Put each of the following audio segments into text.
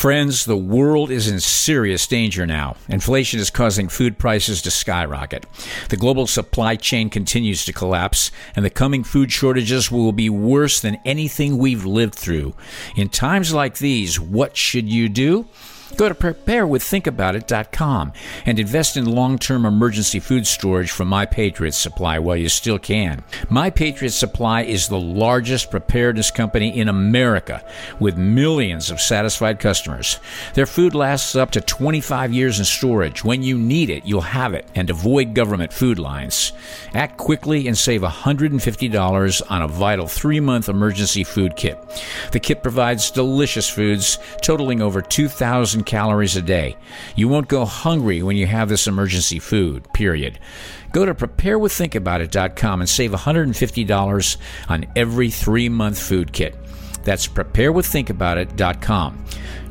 Friends, the world is in serious danger now. Inflation is causing food prices to skyrocket. The global supply chain continues to collapse, and the coming food shortages will be worse than anything we've lived through. In times like these, what should you do? Go to preparewiththinkaboutit.com and invest in long-term emergency food storage from My Patriot Supply while you still can. My Patriot Supply is the largest preparedness company in America with millions of satisfied customers. Their food lasts up to 25 years in storage. When you need it, you'll have it and avoid government food lines. Act quickly and save $150 on a vital 3-month emergency food kit. The kit provides delicious foods totaling over 2,000 calories a day. You won't go hungry when you have this emergency food, period. Go to preparewiththinkaboutit.com and save $150 on every three month food kit. That's preparewiththinkaboutit.com.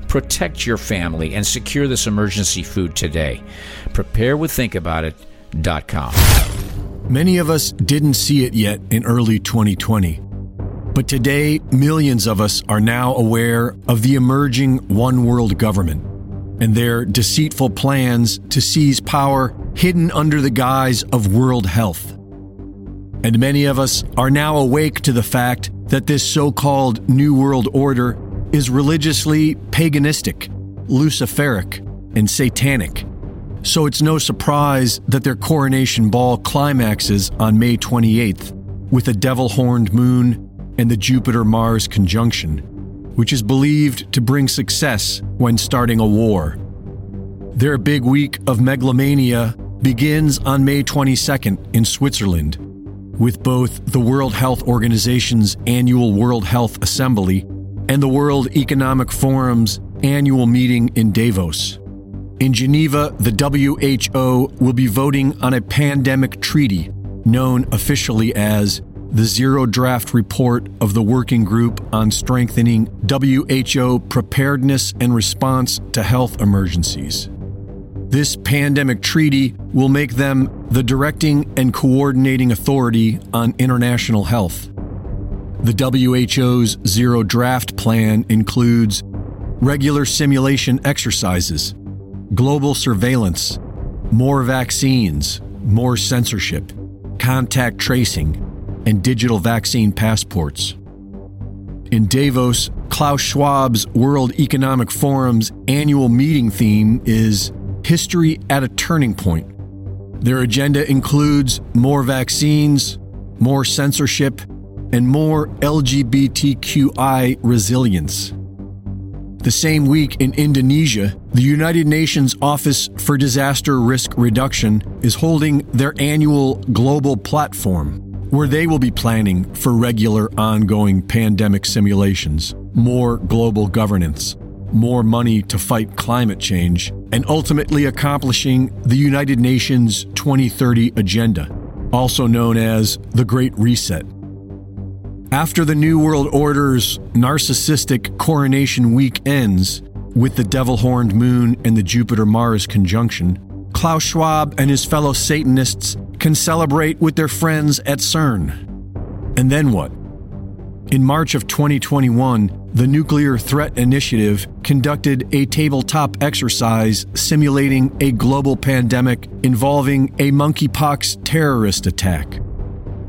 Protect your family and secure this emergency food today. Preparewiththinkaboutit.com. Many of us didn't see it yet in early 2020. But today, millions of us are now aware of the emerging one world government and their deceitful plans to seize power hidden under the guise of world health. And many of us are now awake to the fact that this so called New World Order is religiously paganistic, luciferic, and satanic. So it's no surprise that their coronation ball climaxes on May 28th with a devil horned moon and the Jupiter Mars conjunction, which is believed to bring success when starting a war. Their big week of megalomania begins on May 22nd in Switzerland, with both the World Health Organization's annual World Health Assembly and the World Economic Forum's annual meeting in Davos. In Geneva, the WHO will be voting on a pandemic treaty known officially as the Zero Draft Report of the Working Group on Strengthening WHO Preparedness and Response to Health Emergencies. This pandemic treaty will make them the directing and coordinating authority on international health. The WHO's Zero Draft Plan includes regular simulation exercises, global surveillance, more vaccines, more censorship, contact tracing, and digital vaccine passports. In Davos, Klaus Schwab's World Economic Forum's annual meeting theme is History at a Turning Point. Their agenda includes more vaccines, more censorship, and more LGBTQI resilience. The same week in Indonesia, the United Nations Office for Disaster Risk Reduction is holding their annual global platform where they will be planning for regular ongoing pandemic simulations, more global governance, more money to fight climate change, and ultimately accomplishing the United Nations 2030 Agenda, also known as the Great Reset. After the New World Order's narcissistic coronation week ends with the devil horned moon and the Jupiter Mars conjunction, Klaus Schwab and his fellow Satanists can celebrate with their friends at CERN. And then what? In March of 2021, the Nuclear Threat Initiative conducted a tabletop exercise simulating a global pandemic involving a monkeypox terrorist attack.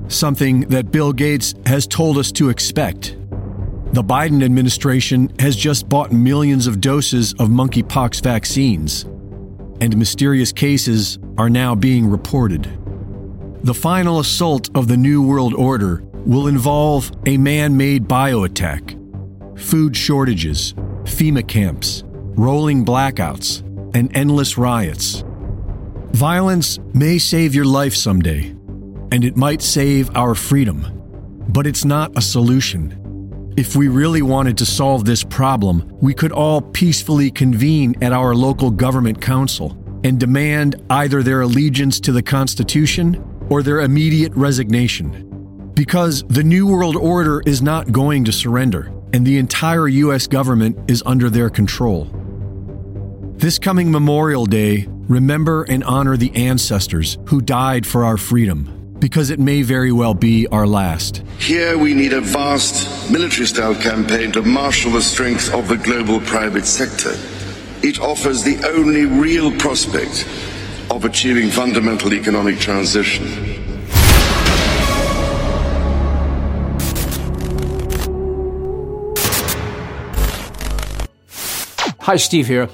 Something that Bill Gates has told us to expect. The Biden administration has just bought millions of doses of monkeypox vaccines, and mysterious cases are now being reported. The final assault of the New World Order will involve a man made bioattack, food shortages, FEMA camps, rolling blackouts, and endless riots. Violence may save your life someday, and it might save our freedom, but it's not a solution. If we really wanted to solve this problem, we could all peacefully convene at our local government council and demand either their allegiance to the Constitution or their immediate resignation. Because the New World Order is not going to surrender, and the entire U.S. government is under their control. This coming Memorial Day, remember and honor the ancestors who died for our freedom because it may very well be our last. Here we need a vast military style campaign to marshal the strength of the global private sector. It offers the only real prospect of achieving fundamental economic transition. Hi, Steve here.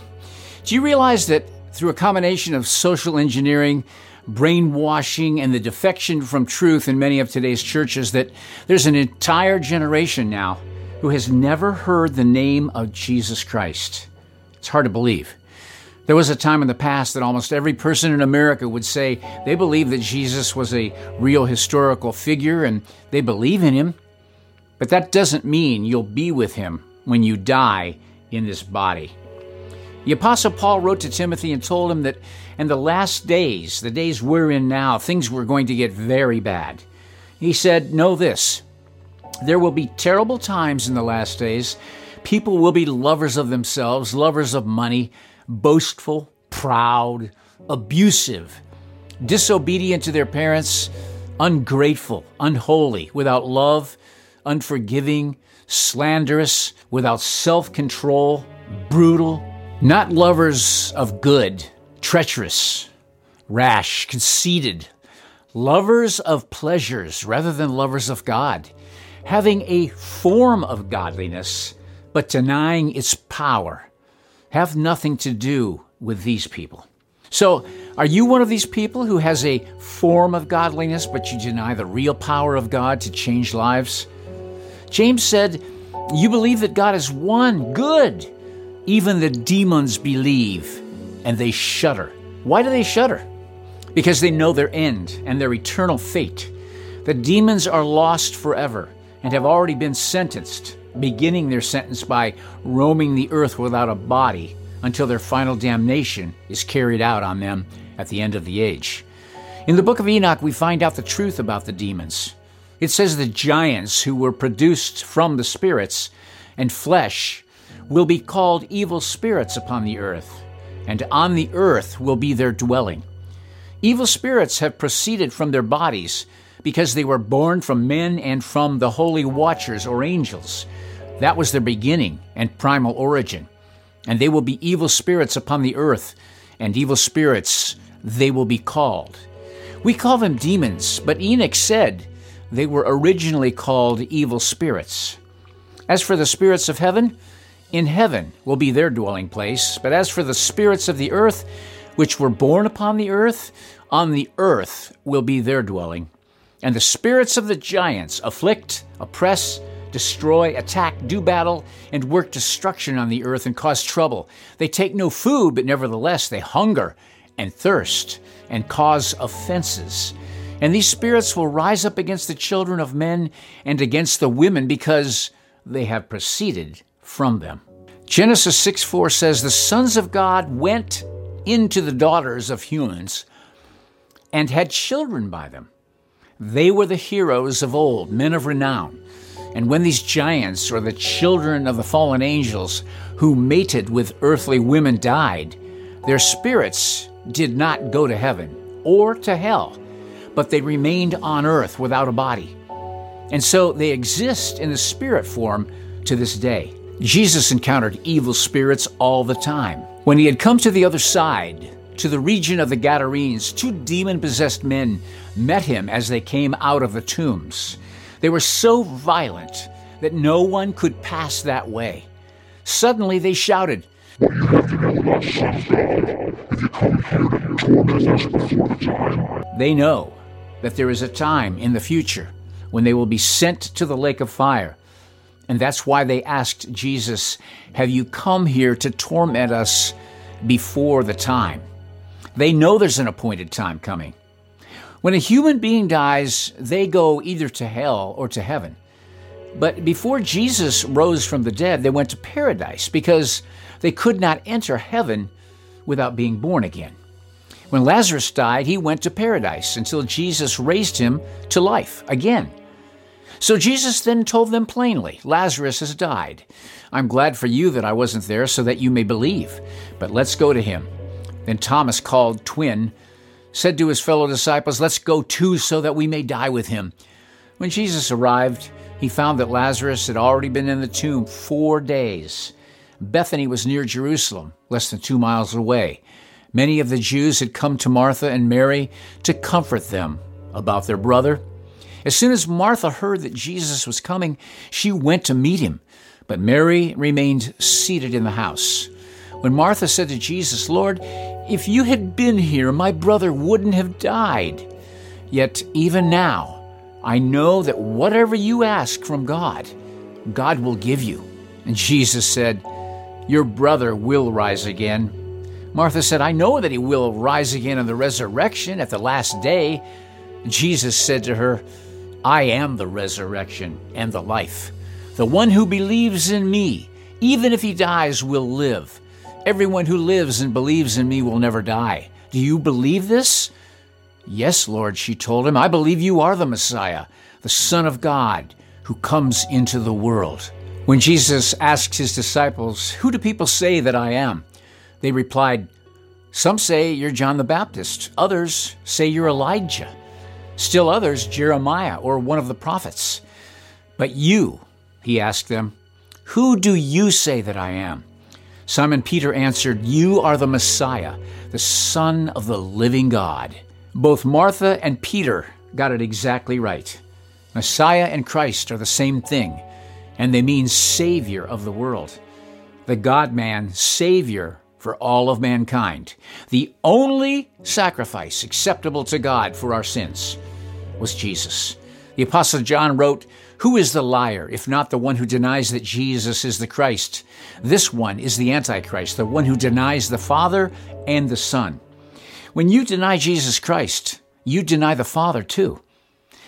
Do you realize that through a combination of social engineering, brainwashing, and the defection from truth in many of today's churches, that there's an entire generation now who has never heard the name of Jesus Christ? It's hard to believe. There was a time in the past that almost every person in America would say they believe that Jesus was a real historical figure and they believe in him. But that doesn't mean you'll be with him when you die in this body. The Apostle Paul wrote to Timothy and told him that in the last days, the days we're in now, things were going to get very bad. He said, Know this there will be terrible times in the last days. People will be lovers of themselves, lovers of money, boastful, proud, abusive, disobedient to their parents, ungrateful, unholy, without love, unforgiving, slanderous, without self control, brutal not lovers of good, treacherous, rash, conceited, lovers of pleasures rather than lovers of God, having a form of godliness, but denying its power. Have nothing to do with these people. So, are you one of these people who has a form of godliness, but you deny the real power of God to change lives? James said, You believe that God is one, good. Even the demons believe and they shudder. Why do they shudder? Because they know their end and their eternal fate. The demons are lost forever and have already been sentenced, beginning their sentence by roaming the earth without a body until their final damnation is carried out on them at the end of the age. In the book of Enoch, we find out the truth about the demons. It says the giants who were produced from the spirits and flesh will be called evil spirits upon the earth, and on the earth will be their dwelling. Evil spirits have proceeded from their bodies because they were born from men and from the holy watchers or angels. That was their beginning and primal origin. And they will be evil spirits upon the earth, and evil spirits they will be called. We call them demons, but Enoch said they were originally called evil spirits. As for the spirits of heaven, in heaven will be their dwelling place. But as for the spirits of the earth, which were born upon the earth, on the earth will be their dwelling. And the spirits of the giants afflict, oppress, destroy, attack, do battle, and work destruction on the earth and cause trouble. They take no food, but nevertheless they hunger and thirst and cause offenses. And these spirits will rise up against the children of men and against the women because they have proceeded from them. Genesis 6 4 says, The sons of God went into the daughters of humans and had children by them. They were the heroes of old, men of renown. And when these giants, or the children of the fallen angels, who mated with earthly women, died, their spirits did not go to heaven or to hell, but they remained on earth without a body. And so they exist in the spirit form to this day. Jesus encountered evil spirits all the time. When he had come to the other side, to the region of the Gadarenes, two demon possessed men met him as they came out of the tombs. They were so violent that no one could pass that way. Suddenly they shouted, What you have to know about the Son of God, if you come here to torment us before the time. They know that there is a time in the future when they will be sent to the lake of fire and that's why they asked Jesus, Have you come here to torment us before the time? They know there's an appointed time coming. When a human being dies, they go either to hell or to heaven. But before Jesus rose from the dead, they went to paradise because they could not enter heaven without being born again. When Lazarus died, he went to paradise until Jesus raised him to life again. So Jesus then told them plainly, Lazarus has died. I'm glad for you that I wasn't there so that you may believe. But let's go to him. Then Thomas, called twin, said to his fellow disciples, Let's go too, so that we may die with him. When Jesus arrived, he found that Lazarus had already been in the tomb four days. Bethany was near Jerusalem, less than two miles away. Many of the Jews had come to Martha and Mary to comfort them about their brother. As soon as Martha heard that Jesus was coming, she went to meet him, but Mary remained seated in the house. When Martha said to Jesus, Lord, if you had been here, my brother wouldn't have died. Yet even now, I know that whatever you ask from God, God will give you. And Jesus said, Your brother will rise again. Martha said, I know that he will rise again in the resurrection at the last day. Jesus said to her, I am the resurrection and the life. The one who believes in me, even if he dies, will live. Everyone who lives and believes in me will never die. Do you believe this? Yes, Lord, she told him. I believe you are the Messiah, the Son of God, who comes into the world. When Jesus asked his disciples, Who do people say that I am? They replied, Some say you're John the Baptist, others say you're Elijah, still others, Jeremiah or one of the prophets. But you, he asked them, Who do you say that I am? Simon Peter answered, You are the Messiah, the Son of the living God. Both Martha and Peter got it exactly right. Messiah and Christ are the same thing, and they mean Savior of the world. The God man, Savior for all of mankind. The only sacrifice acceptable to God for our sins was Jesus. The Apostle John wrote, Who is the liar, if not the one who denies that Jesus is the Christ? This one is the Antichrist, the one who denies the Father and the Son. When you deny Jesus Christ, you deny the Father too.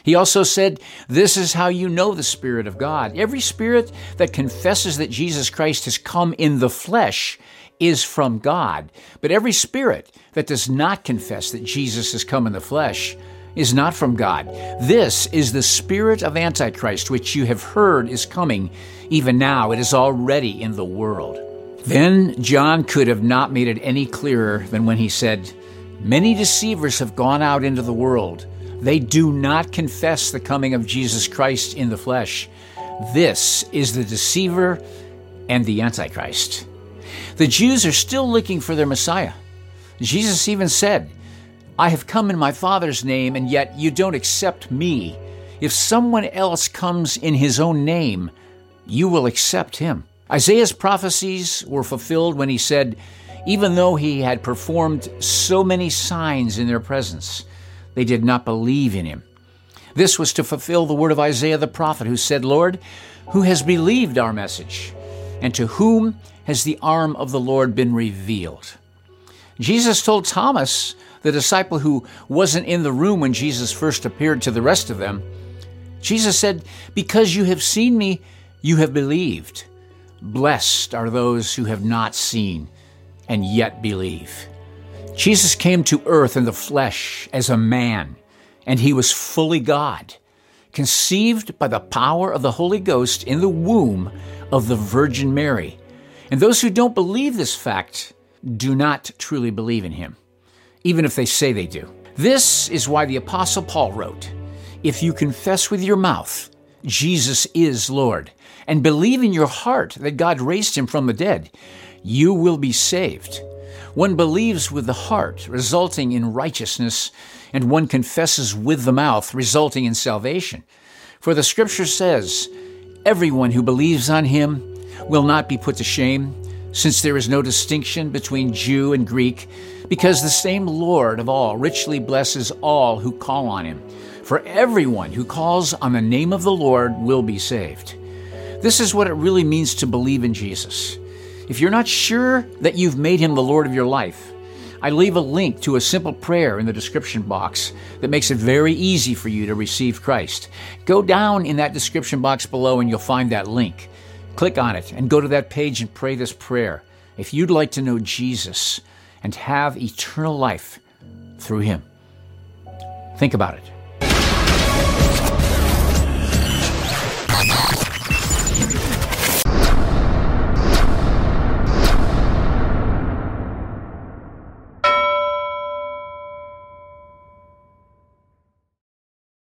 He also said, This is how you know the Spirit of God. Every spirit that confesses that Jesus Christ has come in the flesh is from God. But every spirit that does not confess that Jesus has come in the flesh is not from God. This is the spirit of Antichrist, which you have heard is coming. Even now, it is already in the world. Then John could have not made it any clearer than when he said, Many deceivers have gone out into the world. They do not confess the coming of Jesus Christ in the flesh. This is the deceiver and the Antichrist. The Jews are still looking for their Messiah. Jesus even said, I have come in my Father's name, and yet you don't accept me. If someone else comes in his own name, you will accept him. Isaiah's prophecies were fulfilled when he said, Even though he had performed so many signs in their presence, they did not believe in him. This was to fulfill the word of Isaiah the prophet, who said, Lord, who has believed our message? And to whom has the arm of the Lord been revealed? Jesus told Thomas, the disciple who wasn't in the room when Jesus first appeared to the rest of them, Jesus said, Because you have seen me, you have believed. Blessed are those who have not seen and yet believe. Jesus came to earth in the flesh as a man, and he was fully God, conceived by the power of the Holy Ghost in the womb of the Virgin Mary. And those who don't believe this fact do not truly believe in him even if they say they do. This is why the Apostle Paul wrote If you confess with your mouth Jesus is Lord and believe in your heart that God raised him from the dead, you will be saved. One believes with the heart, resulting in righteousness, and one confesses with the mouth, resulting in salvation. For the scripture says, Everyone who believes on him will not be put to shame, since there is no distinction between Jew and Greek because the same Lord of all richly blesses all who call on him. For everyone who calls on the name of the Lord will be saved. This is what it really means to believe in Jesus. If you're not sure that you've made him the Lord of your life, I leave a link to a simple prayer in the description box that makes it very easy for you to receive Christ. Go down in that description box below and you'll find that link. Click on it and go to that page and pray this prayer. If you'd like to know Jesus, and have eternal life through him. Think about it.